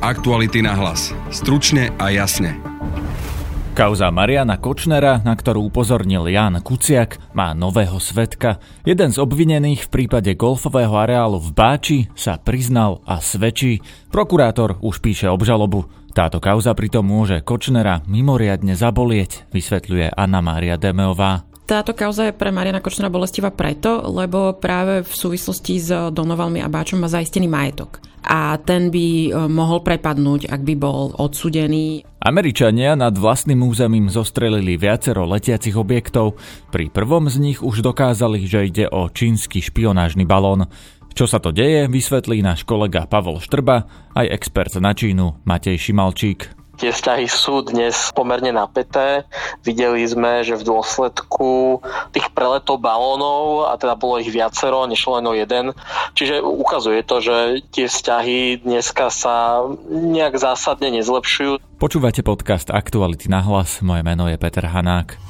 Aktuality na hlas. Stručne a jasne. Kauza Mariana Kočnera, na ktorú upozornil Jan Kuciak, má nového svetka. Jeden z obvinených v prípade golfového areálu v Báči sa priznal a svedčí. Prokurátor už píše obžalobu. Táto kauza pritom môže Kočnera mimoriadne zabolieť, vysvetľuje Anna Mária Demeová. Táto kauza je pre Mariana Kočnera bolestivá preto, lebo práve v súvislosti s Donovalmi a Báčom má zaistený majetok. A ten by e, mohol prepadnúť, ak by bol odsudený. Američania nad vlastným územím zostrelili viacero letiacich objektov. Pri prvom z nich už dokázali, že ide o čínsky špionážny balón. Čo sa to deje, vysvetlí náš kolega Pavol Štrba, aj expert na Čínu Matej Šimalčík. Tie vzťahy sú dnes pomerne napäté. Videli sme, že v dôsledku tých preletov balónov, a teda bolo ich viacero, nešlo len o jeden, čiže ukazuje to, že tie vzťahy dneska sa nejak zásadne nezlepšujú. Počúvate podcast Aktuality na hlas, moje meno je Peter Hanák.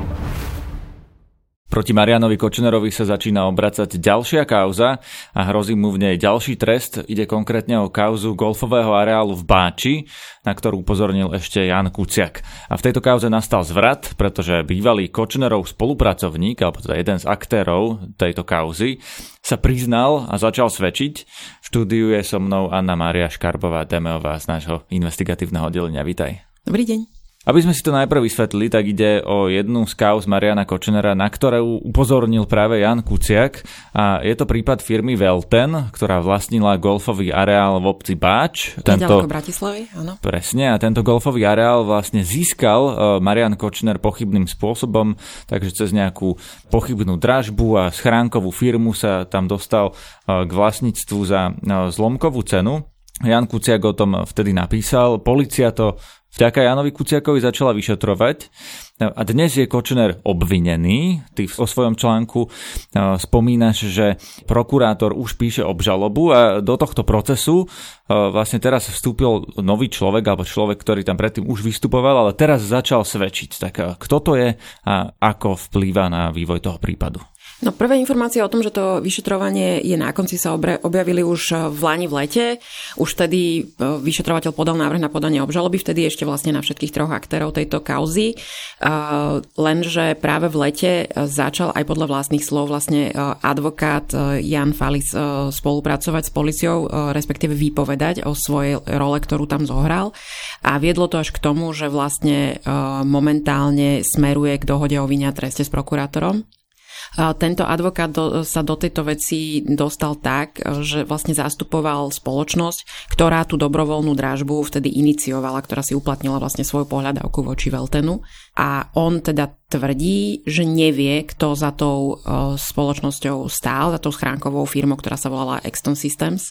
Proti Marianovi Kočnerovi sa začína obracať ďalšia kauza a hrozí mu v nej ďalší trest. Ide konkrétne o kauzu golfového areálu v Báči, na ktorú upozornil ešte Jan Kuciak. A v tejto kauze nastal zvrat, pretože bývalý Kočnerov spolupracovník, alebo teda jeden z aktérov tejto kauzy, sa priznal a začal svedčiť. V štúdiu je so mnou Anna Mária Škarbová Demeová z nášho investigatívneho oddelenia. Vítaj. Dobrý deň. Aby sme si to najprv vysvetlili, tak ide o jednu z kauz Mariana Kočnera, na ktorú upozornil práve Jan Kuciak a je to prípad firmy Velten, ktorá vlastnila golfový areál v obci Báč. Tento, Bratislavy, áno. Presne, a tento golfový areál vlastne získal uh, Marian Kočner pochybným spôsobom, takže cez nejakú pochybnú dražbu a schránkovú firmu sa tam dostal uh, k vlastníctvu za uh, zlomkovú cenu. Jan Kuciak o tom vtedy napísal. Polícia to vďaka Janovi Kuciakovi začala vyšetrovať a dnes je Kočner obvinený. Ty o svojom článku spomínaš, že prokurátor už píše obžalobu a do tohto procesu vlastne teraz vstúpil nový človek alebo človek, ktorý tam predtým už vystupoval, ale teraz začal svedčiť. Tak kto to je a ako vplýva na vývoj toho prípadu? No prvé informácie o tom, že to vyšetrovanie je na konci sa objavili už eh, v Lani v lete. Už vtedy eh, vyšetrovateľ podal návrh na podanie obžaloby, vtedy ešte vlastne na všetkých troch aktérov tejto kauzy. Eh, lenže práve v lete začal aj podľa vlastných slov vlastne advokát Jan Falis spolupracovať s policiou, respektíve vypovedať o svojej role, ktorú tam zohral. A viedlo to až k tomu, že vlastne momentálne smeruje k dohode o vinia treste s prokurátorom. Tento advokát do, sa do tejto veci dostal tak, že vlastne zastupoval spoločnosť, ktorá tú dobrovoľnú dražbu vtedy iniciovala, ktorá si uplatnila vlastne svoju pohľadavku voči Veltenu. A on teda tvrdí, že nevie, kto za tou spoločnosťou stál, za tou schránkovou firmou, ktorá sa volala Exton Systems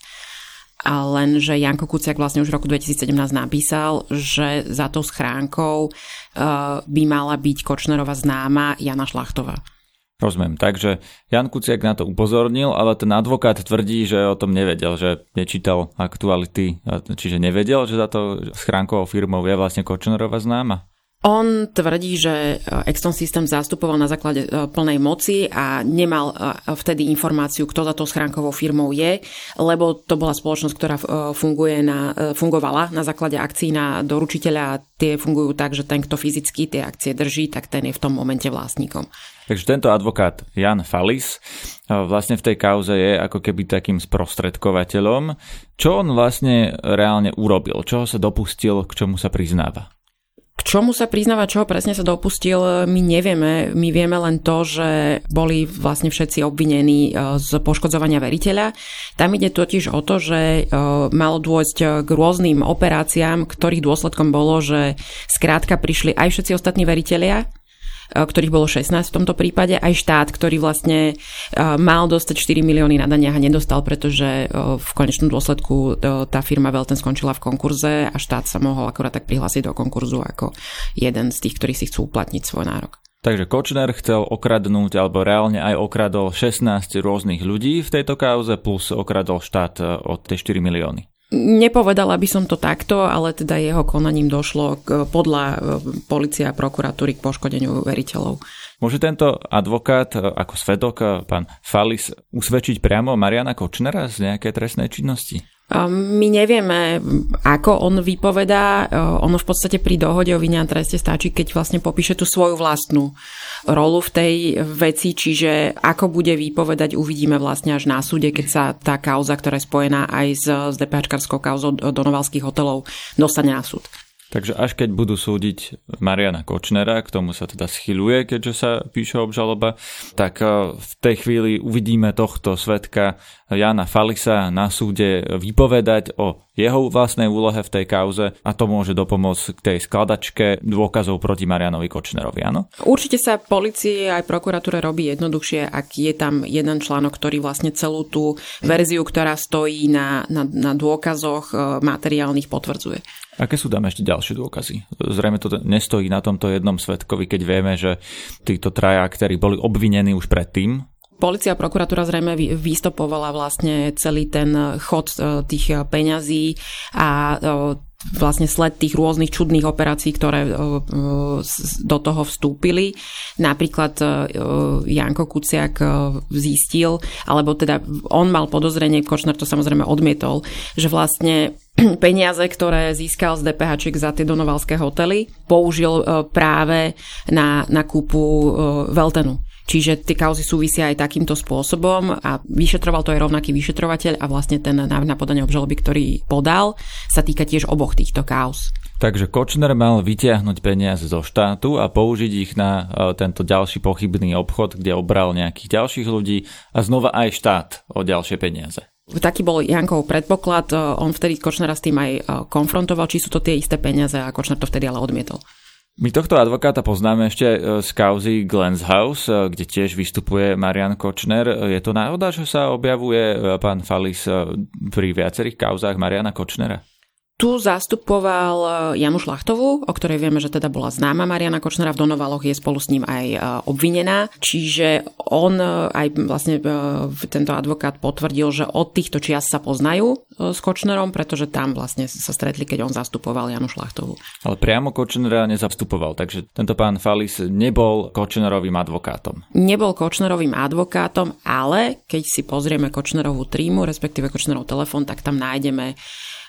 a len, že Janko Kuciak vlastne už v roku 2017 napísal, že za tou schránkou uh, by mala byť Kočnerová známa Jana Šlachtová. Rozumiem. Takže Jan Kuciak na to upozornil, ale ten advokát tvrdí, že o tom nevedel, že nečítal aktuality, čiže nevedel, že za to schránkovou firmou je vlastne Kočnerová známa. On tvrdí, že e, Exton System zastupoval na základe e, plnej moci a nemal e, vtedy informáciu, kto za tou schránkovou firmou je, lebo to bola spoločnosť, ktorá funguje na, fungovala na základe akcií na doručiteľa a tie fungujú tak, že ten, kto fyzicky tie akcie drží, tak ten je v tom momente vlastníkom. Takže tento advokát Jan Falis vlastne v tej kauze je ako keby takým sprostredkovateľom. Čo on vlastne reálne urobil? Čoho sa dopustil, k čomu sa priznáva? K čomu sa priznáva, čoho presne sa dopustil, my nevieme. My vieme len to, že boli vlastne všetci obvinení e, z poškodzovania veriteľa. Tam ide totiž o to, že e, malo dôjsť k rôznym operáciám, ktorých dôsledkom bolo, že skrátka prišli aj všetci ostatní veriteľia ktorých bolo 16 v tomto prípade, aj štát, ktorý vlastne mal dostať 4 milióny na daniach a nedostal, pretože v konečnom dôsledku tá firma Velten skončila v konkurze a štát sa mohol akorát tak prihlásiť do konkurzu ako jeden z tých, ktorí si chcú uplatniť svoj nárok. Takže Kočner chcel okradnúť, alebo reálne aj okradol 16 rôznych ľudí v tejto kauze, plus okradol štát e, od tie 4 milióny. Nepovedala by som to takto, ale teda jeho konaním došlo k, podľa e, policia a prokuratúry k poškodeniu veriteľov. Môže tento advokát e, ako svedok, pán Falis, usvedčiť priamo Mariana Kočnera z nejakej trestnej činnosti? My nevieme, ako on vypovedá. Ono v podstate pri dohode o vine a treste stačí, keď vlastne popíše tú svoju vlastnú rolu v tej veci, čiže ako bude vypovedať, uvidíme vlastne až na súde, keď sa tá kauza, ktorá je spojená aj s, s DPHčkarskou kauzou Donovalských hotelov, dostane na súd. Takže až keď budú súdiť Mariana Kočnera, k tomu sa teda schyluje, keďže sa píše obžaloba, tak e, v tej chvíli uvidíme tohto svetka Jana Falisa na súde vypovedať o jeho vlastnej úlohe v tej kauze a to môže dopomôcť k tej skladačke dôkazov proti Marianovi Kočnerovi, áno? Určite sa policie aj prokuratúre robí jednoduchšie, ak je tam jeden článok, ktorý vlastne celú tú verziu, ktorá stojí na, na, na dôkazoch e, materiálnych potvrdzuje. Aké sú tam ešte ďalšie dôkazy? Zrejme to nestojí na tomto jednom svetkovi, keď vieme, že títo traja, ktorí boli obvinení už predtým, Polícia a prokuratúra zrejme vystopovala vlastne celý ten chod e, tých peňazí a e, vlastne sled tých rôznych čudných operácií, ktoré e, do toho vstúpili. Napríklad Janko Kuciak zistil, alebo teda on mal podozrenie, Kočner to samozrejme odmietol, že vlastne peniaze, ktoré získal z DPH za tie donovalské hotely, použil e, práve na, na kúpu e, Veltenu. Čiže tie kauzy súvisia aj takýmto spôsobom a vyšetroval to aj rovnaký vyšetrovateľ a vlastne ten návrh na podanie obžaloby, ktorý podal, sa týka tiež oboch týchto kauz. Takže Kočner mal vytiahnuť peniaze zo štátu a použiť ich na e, tento ďalší pochybný obchod, kde obral nejakých ďalších ľudí a znova aj štát o ďalšie peniaze. Taký bol Jankov predpoklad, e, on vtedy Kočnera s tým aj e, konfrontoval, či sú to tie isté peniaze a Kočner to vtedy ale odmietol. My tohto advokáta poznáme ešte e, z kauzy Glens House, kde tiež vystupuje Marian Kočner. Je to náhoda, že sa objavuje pán Falis pri viacerých kauzách Mariana Kočnera? Tu zastupoval e, Janu Šlachtovú, o ktorej vieme, že teda bola známa Mariana Kočnera v Donovaloch, je spolu s ním aj e, obvinená. Čiže on, e, aj vlastne tento advokát potvrdil, že od týchto čias sa poznajú s Kočnerom, pretože tam vlastne sa stretli, keď on zastupoval Janu Šlachtovú. Ale priamo Kočnera nezastupoval, takže tento pán Falis nebol Kočnerovým advokátom. Nebol Kočnerovým advokátom, ale keď si pozrieme Kočnerovú trímu, respektíve Kočnerov telefón, tak tam nájdeme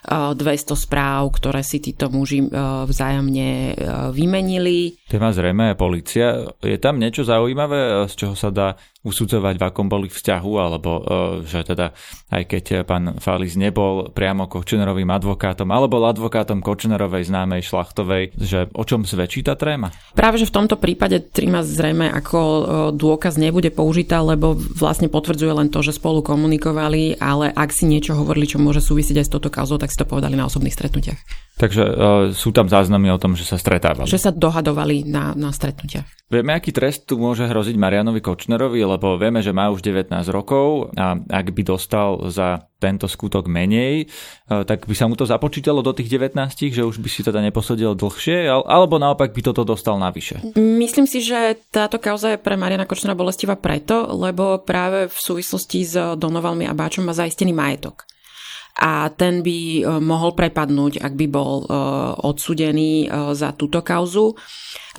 200 správ, ktoré si títo muži vzájomne vymenili. Téma zrejme je policia. Je tam niečo zaujímavé, z čoho sa dá usudzovať, v akom boli vzťahu, alebo e, že teda aj keď pán Falis nebol priamo Kočnerovým advokátom, alebo bol advokátom Kočnerovej známej šlachtovej, že o čom svedčí tá tréma? Práve, že v tomto prípade tríma zrejme ako e, dôkaz nebude použitá, lebo vlastne potvrdzuje len to, že spolu komunikovali, ale ak si niečo hovorili, čo môže súvisieť aj s touto kauzou, tak si to povedali na osobných stretnutiach. Takže uh, sú tam záznamy o tom, že sa stretávali. Že sa dohadovali na, na stretnutiach. Vieme, aký trest tu môže hroziť Marianovi Kočnerovi, lebo vieme, že má už 19 rokov a ak by dostal za tento skutok menej, uh, tak by sa mu to započítalo do tých 19, že už by si teda neposedil dlhšie, alebo naopak by toto dostal navyše? Myslím si, že táto kauza je pre Mariana Kočnera bolestivá preto, lebo práve v súvislosti s Donovalmi a Báčom má zaistený majetok a ten by e, mohol prepadnúť, ak by bol e, odsudený e, za túto kauzu.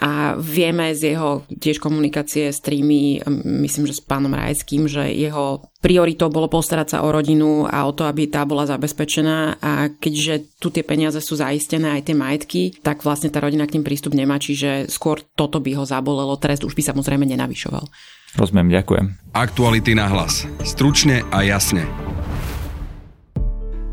A vieme z jeho tiež komunikácie s trými, myslím, že s pánom Rajským, že jeho prioritou bolo postarať sa o rodinu a o to, aby tá bola zabezpečená a keďže tu tie peniaze sú zaistené aj tie majetky, tak vlastne tá rodina k tým prístup nemá, čiže skôr toto by ho zabolelo, trest už by samozrejme nenavyšoval. Rozumiem, ďakujem. Aktuality na hlas. Stručne a jasne.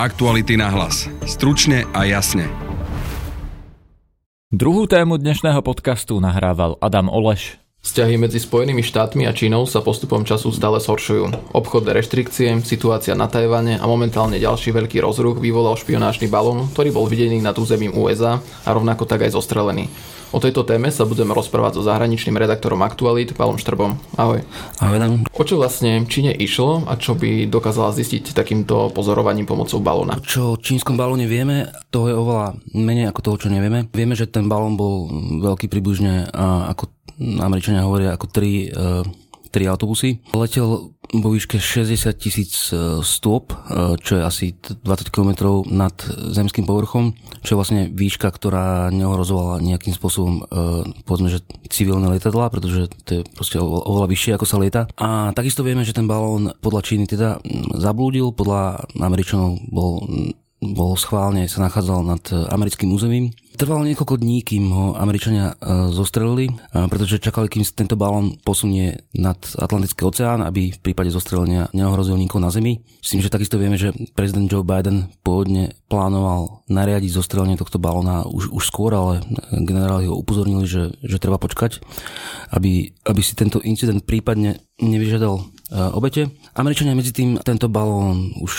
Aktuality na hlas. Stručne a jasne. Druhú tému dnešného podcastu nahrával Adam Oleš. Vzťahy medzi Spojenými štátmi a Čínou sa postupom času stále zhoršujú. Obchodné reštrikcie, situácia na Tajvane a momentálne ďalší veľký rozruch vyvolal špionážny balón, ktorý bol videný nad územím USA a rovnako tak aj zostrelený. O tejto téme sa budeme rozprávať so zahraničným redaktorom Aktualit, Palom Štrbom. Ahoj. Ahoj, Dan. O čo vlastne Číne išlo a čo by dokázala zistiť takýmto pozorovaním pomocou balóna? Čo o čínskom balóne vieme, to je oveľa menej ako toho, čo nevieme. Vieme, že ten balón bol veľký približne ako Američania hovoria ako 3 tri autobusy. Letel vo výške 60 tisíc e, stôp, e, čo je asi 20 km nad zemským povrchom, čo je vlastne výška, ktorá neohrozovala nejakým spôsobom povedzme, že civilné lietadlá, pretože to je proste oveľa vyššie, ako sa lieta. A takisto vieme, že ten balón podľa Číny teda zablúdil, podľa Američanov bol bol schválne, sa nachádzal nad americkým územím Trvalo niekoľko dní, kým ho Američania e, zostrelili, e, pretože čakali, kým tento balón posunie nad Atlantický oceán, aby v prípade zostrelenia neohrozil nikoho na Zemi. Myslím, že takisto vieme, že prezident Joe Biden pôvodne plánoval nariadiť zostrelenie tohto balóna už, už skôr, ale generáli ho upozornili, že, že treba počkať, aby, aby si tento incident prípadne nevyžiadal e, obete. Američania medzi tým tento balón už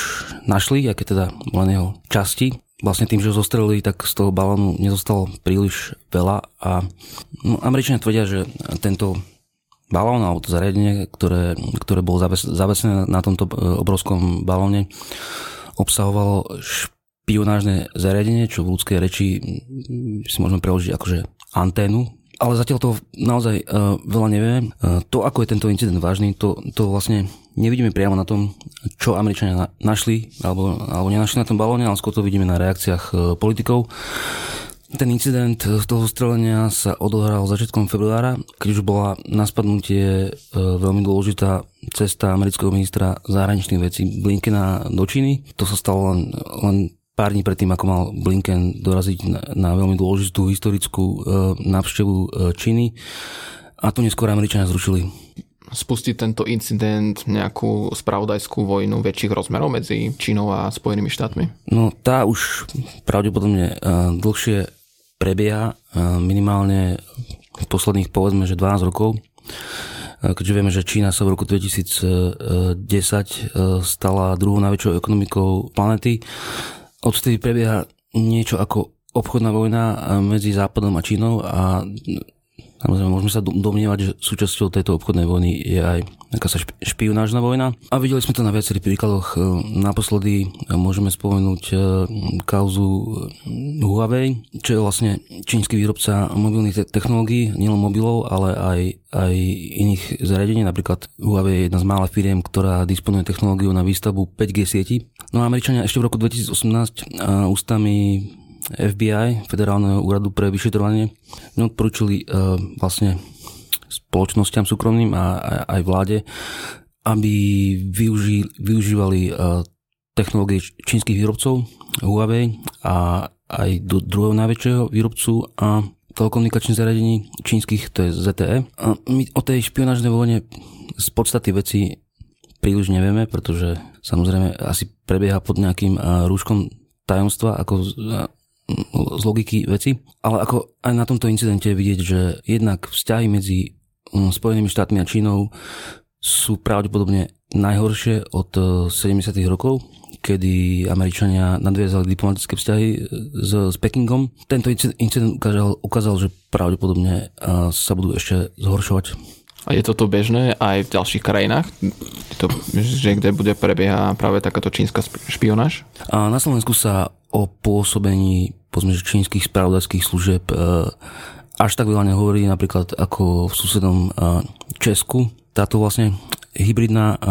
našli, aké teda len jeho časti vlastne tým, že ho zostrelili, tak z toho balónu nezostalo príliš veľa a no, Američania tvrdia, že tento balón alebo to zariadenie, ktoré, ktoré bolo zavesené na tomto e, obrovskom balóne, obsahovalo špionážne zariadenie, čo v ľudskej reči si môžeme preložiť akože anténu, ale zatiaľ to naozaj uh, veľa nevieme. Uh, to, ako je tento incident vážny, to, to vlastne nevidíme priamo na tom, čo Američania na, našli alebo, alebo nenašli na tom balóne, ale skôr to vidíme na reakciách uh, politikov. Ten incident toho strelenia sa odohral začiatkom februára, keď už bola na spadnutie veľmi dôležitá cesta amerického ministra zahraničných vecí Blinkena do Číny. To sa stalo len, len pár dní predtým, ako mal Blinken doraziť na, na veľmi dôležitú historickú e, návštevu e, Číny. A to neskôr Američania zrušili. Spustiť tento incident nejakú spravodajskú vojnu väčších rozmerov medzi Čínou a Spojenými štátmi? No tá už pravdepodobne e, dlhšie prebieha, e, minimálne v posledných povedzme, že 12 rokov e, keďže vieme, že Čína sa v roku 2010 stala druhou najväčšou ekonomikou planety, Odvtedy prebieha niečo ako obchodná vojna medzi Západom a Čínou a Samozrejme, môžeme sa domnievať, že súčasťou tejto obchodnej vojny je aj sa špionážna vojna. A videli sme to na viacerých príkladoch. Naposledy môžeme spomenúť e, kauzu Huawei, čo je vlastne čínsky výrobca mobilných technológií, nielen mobilov, ale aj, aj iných zariadení. Napríklad Huawei je jedna z mála firiem, ktorá disponuje technológiou na výstavbu 5G sieti. No a Američania ešte v roku 2018 ústami FBI, Federálneho úradu pre vyšetrovanie, odporúčili uh, vlastne spoločnosťam súkromným a, a aj vláde, aby využi, využívali uh, technológie čínskych výrobcov Huawei a aj do druhého najväčšieho výrobcu a telekomunikačných zariadení čínskych, to je ZTE. A my o tej špionážnej vojne z podstaty veci príliš nevieme, pretože samozrejme asi prebieha pod nejakým rúškom tajomstva, ako z logiky veci. Ale ako aj na tomto incidente je vidieť, že jednak vzťahy medzi mm, Spojenými štátmi a Čínou sú pravdepodobne najhoršie od 70. E, rokov, kedy Američania nadviazali diplomatické vzťahy e, s, s Pekingom. Tento incident ukázal, ukázal, že pravdepodobne sa budú ešte zhoršovať. A je toto bežné aj v ďalších krajinách? To, že kde bude prebieha práve takáto čínska špionáž? A na Slovensku sa o pôsobení povedzme, čínskych spravodajských služieb e, až tak veľa nehovorí, napríklad ako v susednom e, Česku. Táto vlastne hybridná e,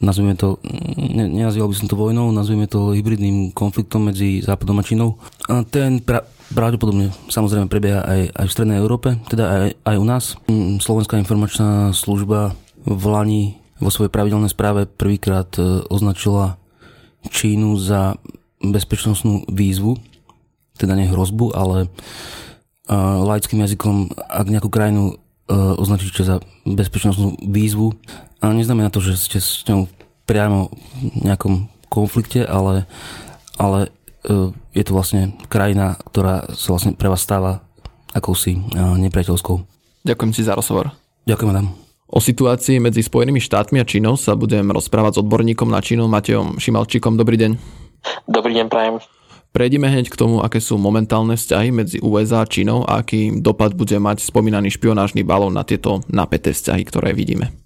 nazvime to, ne, nenazýval by som to vojnou, nazvime to hybridným konfliktom medzi Západom a Čínou. A ten pra, pravdepodobne samozrejme prebieha aj, aj v Strednej Európe, teda aj, aj u nás. Mm, Slovenská informačná služba v Lani vo svojej pravidelnej správe prvýkrát e, označila Čínu za bezpečnostnú výzvu, teda nie hrozbu, ale laickým jazykom, ak nejakú krajinu označíte za bezpečnostnú výzvu, a neznamená to, že ste s ňou priamo v nejakom konflikte, ale, ale je to vlastne krajina, ktorá sa vlastne pre vás stáva akousi nepriateľskou. Ďakujem ti za rozhovor. Ďakujem, Adam. O situácii medzi Spojenými štátmi a Čínou sa budem rozprávať s odborníkom na Čínu Matejom Šimalčíkom. Dobrý deň. Dobrý deň, prajem. Prejdime hneď k tomu, aké sú momentálne vzťahy medzi USA a Čínou a aký dopad bude mať spomínaný špionážny balón na tieto napäté vzťahy, ktoré vidíme.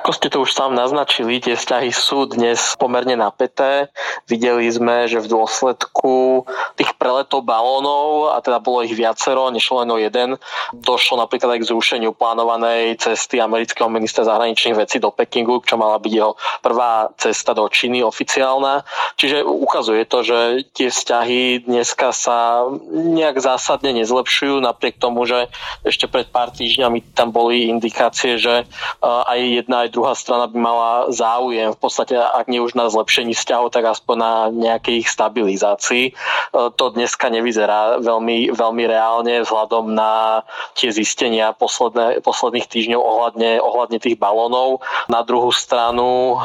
Ako ste to už sám naznačili, tie vzťahy sú dnes pomerne napäté. Videli sme, že v dôsledku tých preletov balónov, a teda bolo ich viacero, nešlo len o jeden, došlo napríklad aj k zrušeniu plánovanej cesty amerického ministra zahraničných vecí do Pekingu, čo mala byť jeho prvá cesta do Číny oficiálna. Čiže ukazuje to, že tie vzťahy dneska sa nejak zásadne nezlepšujú, napriek tomu, že ešte pred pár týždňami tam boli indikácie, že aj jedna aj druhá strana by mala záujem v podstate, ak nie už na zlepšení vzťahov, tak aspoň na nejakej ich stabilizácii. E, to dneska nevyzerá veľmi, veľmi reálne vzhľadom na tie zistenia posledné, posledných týždňov ohľadne, ohľadne tých balónov. Na druhú stranu e,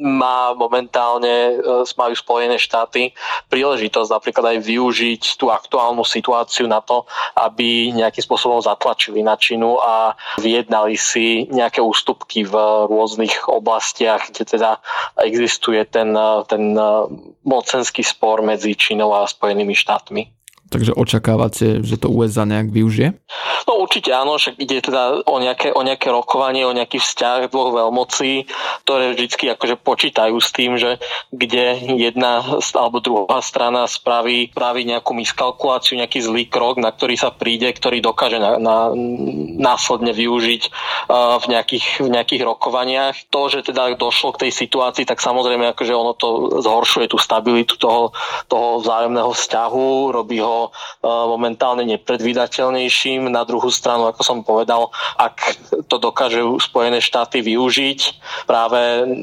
má momentálne e, majú Spojené štáty príležitosť napríklad aj využiť tú aktuálnu situáciu na to, aby nejakým spôsobom zatlačili na Čínu a vyjednali si nejaké ústupky v rôznych oblastiach, kde teda existuje ten, ten mocenský spor medzi Čínou a Spojenými štátmi. Takže očakávate, že to USA nejak využije? No určite áno, však ide teda o nejaké, o nejaké rokovanie, o nejaký vzťah dvoch veľmocí, ktoré vždy akože počítajú s tým, že kde jedna alebo druhá strana spraví, spraví nejakú miskalkuláciu, nejaký zlý krok, na ktorý sa príde, ktorý dokáže na, na, následne využiť uh, v, nejakých, v nejakých rokovaniach. To, že teda došlo k tej situácii, tak samozrejme akože ono to zhoršuje tú stabilitu toho, toho vzájomného vzťahu, robí ho E, momentálne nepredvídateľnejším. Na druhú stranu, ako som povedal, ak to dokážu Spojené štáty využiť práve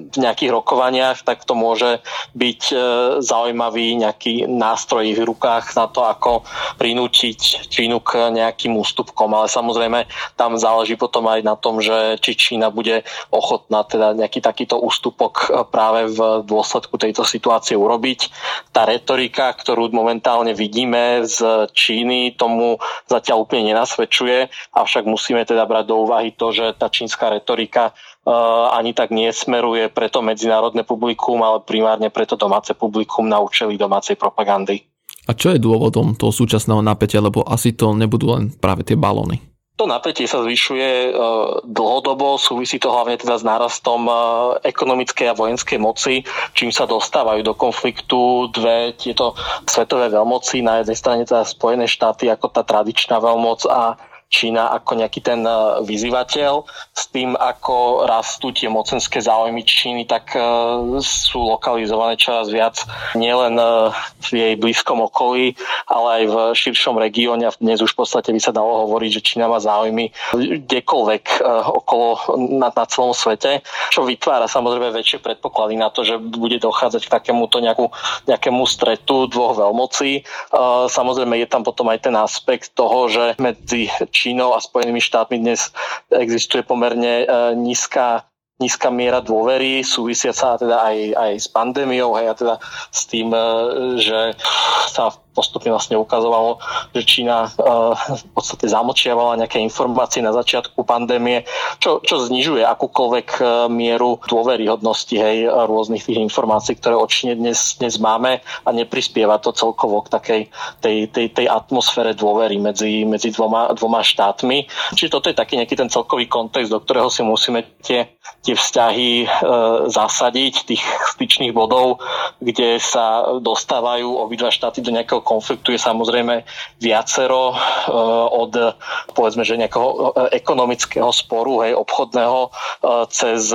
v nejakých rokovaniach, tak to môže byť e, zaujímavý nejaký nástroj v rukách na to, ako prinútiť Čínu k nejakým ústupkom. Ale samozrejme, tam záleží potom aj na tom, že či Čína bude ochotná teda nejaký takýto ústupok e, práve v dôsledku tejto situácie urobiť. Tá retorika, ktorú momentálne vidíme z Číny tomu zatiaľ úplne nenasvedčuje, avšak musíme teda brať do úvahy to, že tá čínska retorika uh, ani tak nesmeruje pre to medzinárodné publikum, ale primárne pre to domáce publikum na účely domácej propagandy. A čo je dôvodom toho súčasného napätia, lebo asi to nebudú len práve tie balóny? To napätie sa zvyšuje e, dlhodobo, súvisí to hlavne teda s nárastom e, ekonomickej a vojenskej moci, čím sa dostávajú do konfliktu dve tieto svetové veľmoci, na jednej strane teda Spojené štáty ako tá tradičná veľmoc a Čína ako nejaký ten e, vyzývateľ. S tým, ako rastú tie mocenské záujmy Číny, tak e, sú lokalizované čoraz viac nielen e, v jej blízkom okolí, ale aj v širšom regióne. Dnes už v podstate by sa dalo hovoriť, že Čína má záujmy kdekoľvek okolo na, na celom svete, čo vytvára samozrejme väčšie predpoklady na to, že bude dochádzať k takémuto nejakú, nejakému stretu dvoch veľmocí. Samozrejme je tam potom aj ten aspekt toho, že medzi Čínou a Spojenými štátmi dnes existuje pomerne e, nízka nízka miera dôvery, súvisiaca teda aj, aj s pandémiou, hej, a teda s tým, e, že sa postupne vlastne ukazovalo, že Čína uh, v podstate zamlčiavala nejaké informácie na začiatku pandémie, čo, čo znižuje akúkoľvek uh, mieru dôveryhodnosti hej, rôznych tých informácií, ktoré o Číne dnes, dnes máme a neprispieva to celkovo k takej tej, tej, tej atmosfére dôvery medzi, medzi dvoma, dvoma štátmi. Čiže toto je taký nejaký ten celkový kontext, do ktorého si musíme tie, tie vzťahy uh, zasadiť, tých styčných bodov, kde sa dostávajú obidva štáty do nejakého konfliktu je samozrejme viacero od povedzme, že nejakého ekonomického sporu, hej, obchodného cez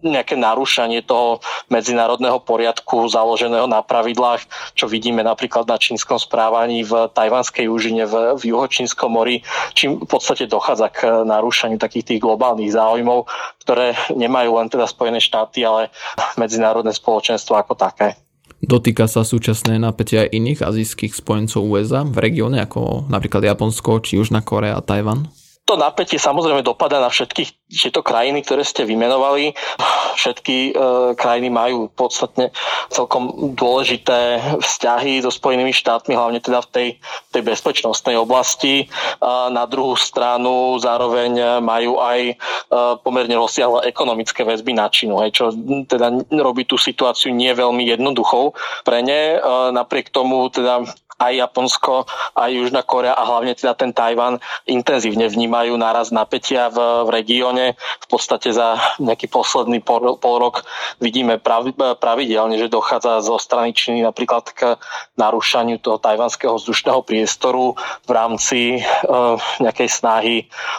nejaké narúšanie toho medzinárodného poriadku založeného na pravidlách, čo vidíme napríklad na čínskom správaní v tajvanskej úžine v, v juhočínskom mori, čím v podstate dochádza k narúšaniu takých tých globálnych záujmov, ktoré nemajú len teda Spojené štáty, ale medzinárodné spoločenstvo ako také. Dotýka sa súčasné napätie aj iných azijských spojencov USA v regióne, ako napríklad Japonsko, či Južná Korea a Tajvan? To napätie samozrejme dopadá na všetkých tieto krajiny, ktoré ste vymenovali. Všetky e, krajiny majú podstatne celkom dôležité vzťahy so Spojenými štátmi, hlavne teda v tej, tej bezpečnostnej oblasti. A na druhú stranu zároveň majú aj e, pomerne rozsiahle ekonomické väzby na Čínu, hej, čo teda robí tú situáciu nie veľmi jednoduchou pre ne. E, napriek tomu teda aj Japonsko, aj Južná Korea a hlavne teda ten Tajvan intenzívne vnímajú náraz napätia v, v regióne. V podstate za nejaký posledný pol, pol rok vidíme pravidelne, že dochádza zo strany Číny napríklad k narušaniu toho tajvanského vzdušného priestoru v rámci uh, nejakej snahy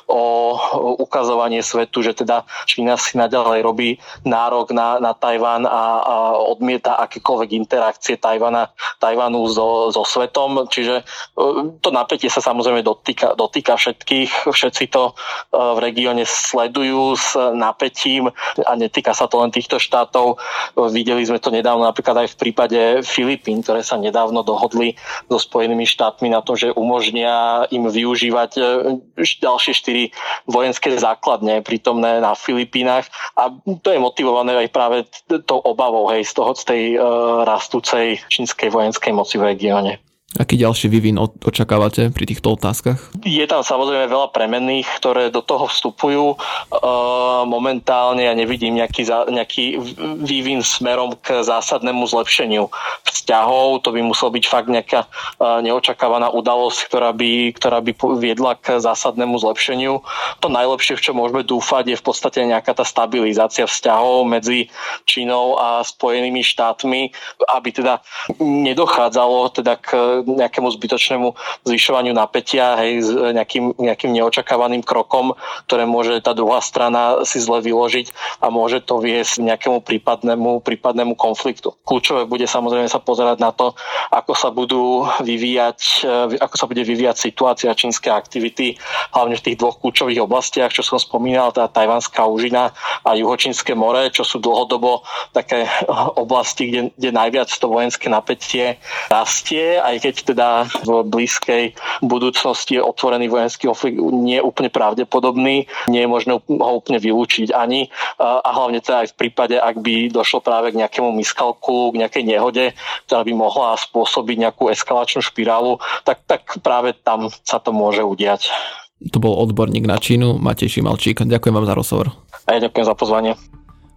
o, ukazovanie svetu, že teda Čína si naďalej robí nárok na, na Tajvan a, a odmieta akékoľvek interakcie Tajvana, Tajvanu so, so svetom svetom, čiže e, to napätie sa samozrejme dotýka, dotýka všetkých, všetci to e, v regióne sledujú s napätím a netýka sa to len týchto štátov. Videli sme to nedávno napríklad aj v prípade Filipín, ktoré sa nedávno dohodli so Spojenými štátmi na to, že umožnia im využívať e, ďalšie štyri vojenské základne prítomné na Filipínach a to je motivované aj práve tou obavou hej, z toho z tej uh, rastúcej čínskej vojenskej moci v regióne. Aký ďalší vývin očakávate pri týchto otázkach? Je tam samozrejme veľa premenných, ktoré do toho vstupujú. E, momentálne ja nevidím nejaký, nejaký vývin smerom k zásadnému zlepšeniu vzťahov. To by musel byť fakt nejaká e, neočakávaná udalosť, ktorá by, ktorá by viedla k zásadnému zlepšeniu. To najlepšie, v čo môžeme dúfať, je v podstate nejaká tá stabilizácia vzťahov medzi Čínou a Spojenými štátmi, aby teda nedochádzalo teda k nejakému zbytočnému zvyšovaniu napätia, hej, s nejakým, nejakým neočakávaným krokom, ktoré môže tá druhá strana si zle vyložiť a môže to viesť nejakému prípadnému, prípadnému konfliktu. Kľúčové bude samozrejme sa pozerať na to, ako sa budú vyvíjať, eh, ako sa bude vyvíjať situácia čínskej aktivity, hlavne v tých dvoch kľúčových oblastiach, čo som spomínal, tá Tajvanská úžina a Juhočínske more, čo sú dlhodobo také oblasti, kde, kde najviac to vojenské napätie rastie, aj keď keď teda v blízkej budúcnosti je otvorený vojenský konflikt nie je úplne pravdepodobný, nie je možné ho úplne vylúčiť ani a hlavne teda aj v prípade, ak by došlo práve k nejakému miskalku, k nejakej nehode, ktorá by mohla spôsobiť nejakú eskalačnú špirálu, tak, tak práve tam sa to môže udiať. To bol odborník na Čínu, Matej Šimalčík. Ďakujem vám za rozhovor. A ja ďakujem za pozvanie.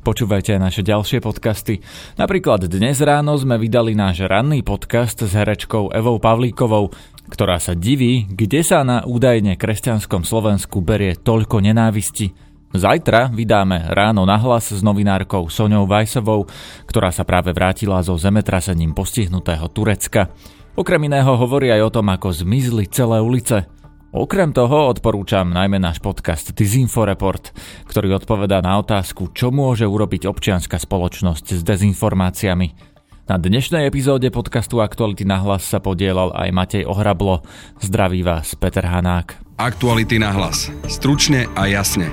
Počúvajte aj naše ďalšie podcasty. Napríklad dnes ráno sme vydali náš ranný podcast s herečkou Evou Pavlíkovou, ktorá sa diví, kde sa na údajne kresťanskom Slovensku berie toľko nenávisti. Zajtra vydáme ráno na s novinárkou Soňou Vajsovou, ktorá sa práve vrátila so zemetrasením postihnutého Turecka. Okrem iného hovorí aj o tom, ako zmizli celé ulice – Okrem toho odporúčam najmä náš podcast Disinfo Report, ktorý odpovedá na otázku, čo môže urobiť občianská spoločnosť s dezinformáciami. Na dnešnej epizóde podcastu Aktuality na hlas sa podielal aj Matej Ohrablo. Zdraví vás Peter Hanák. Aktuality na hlas. Stručne a jasne.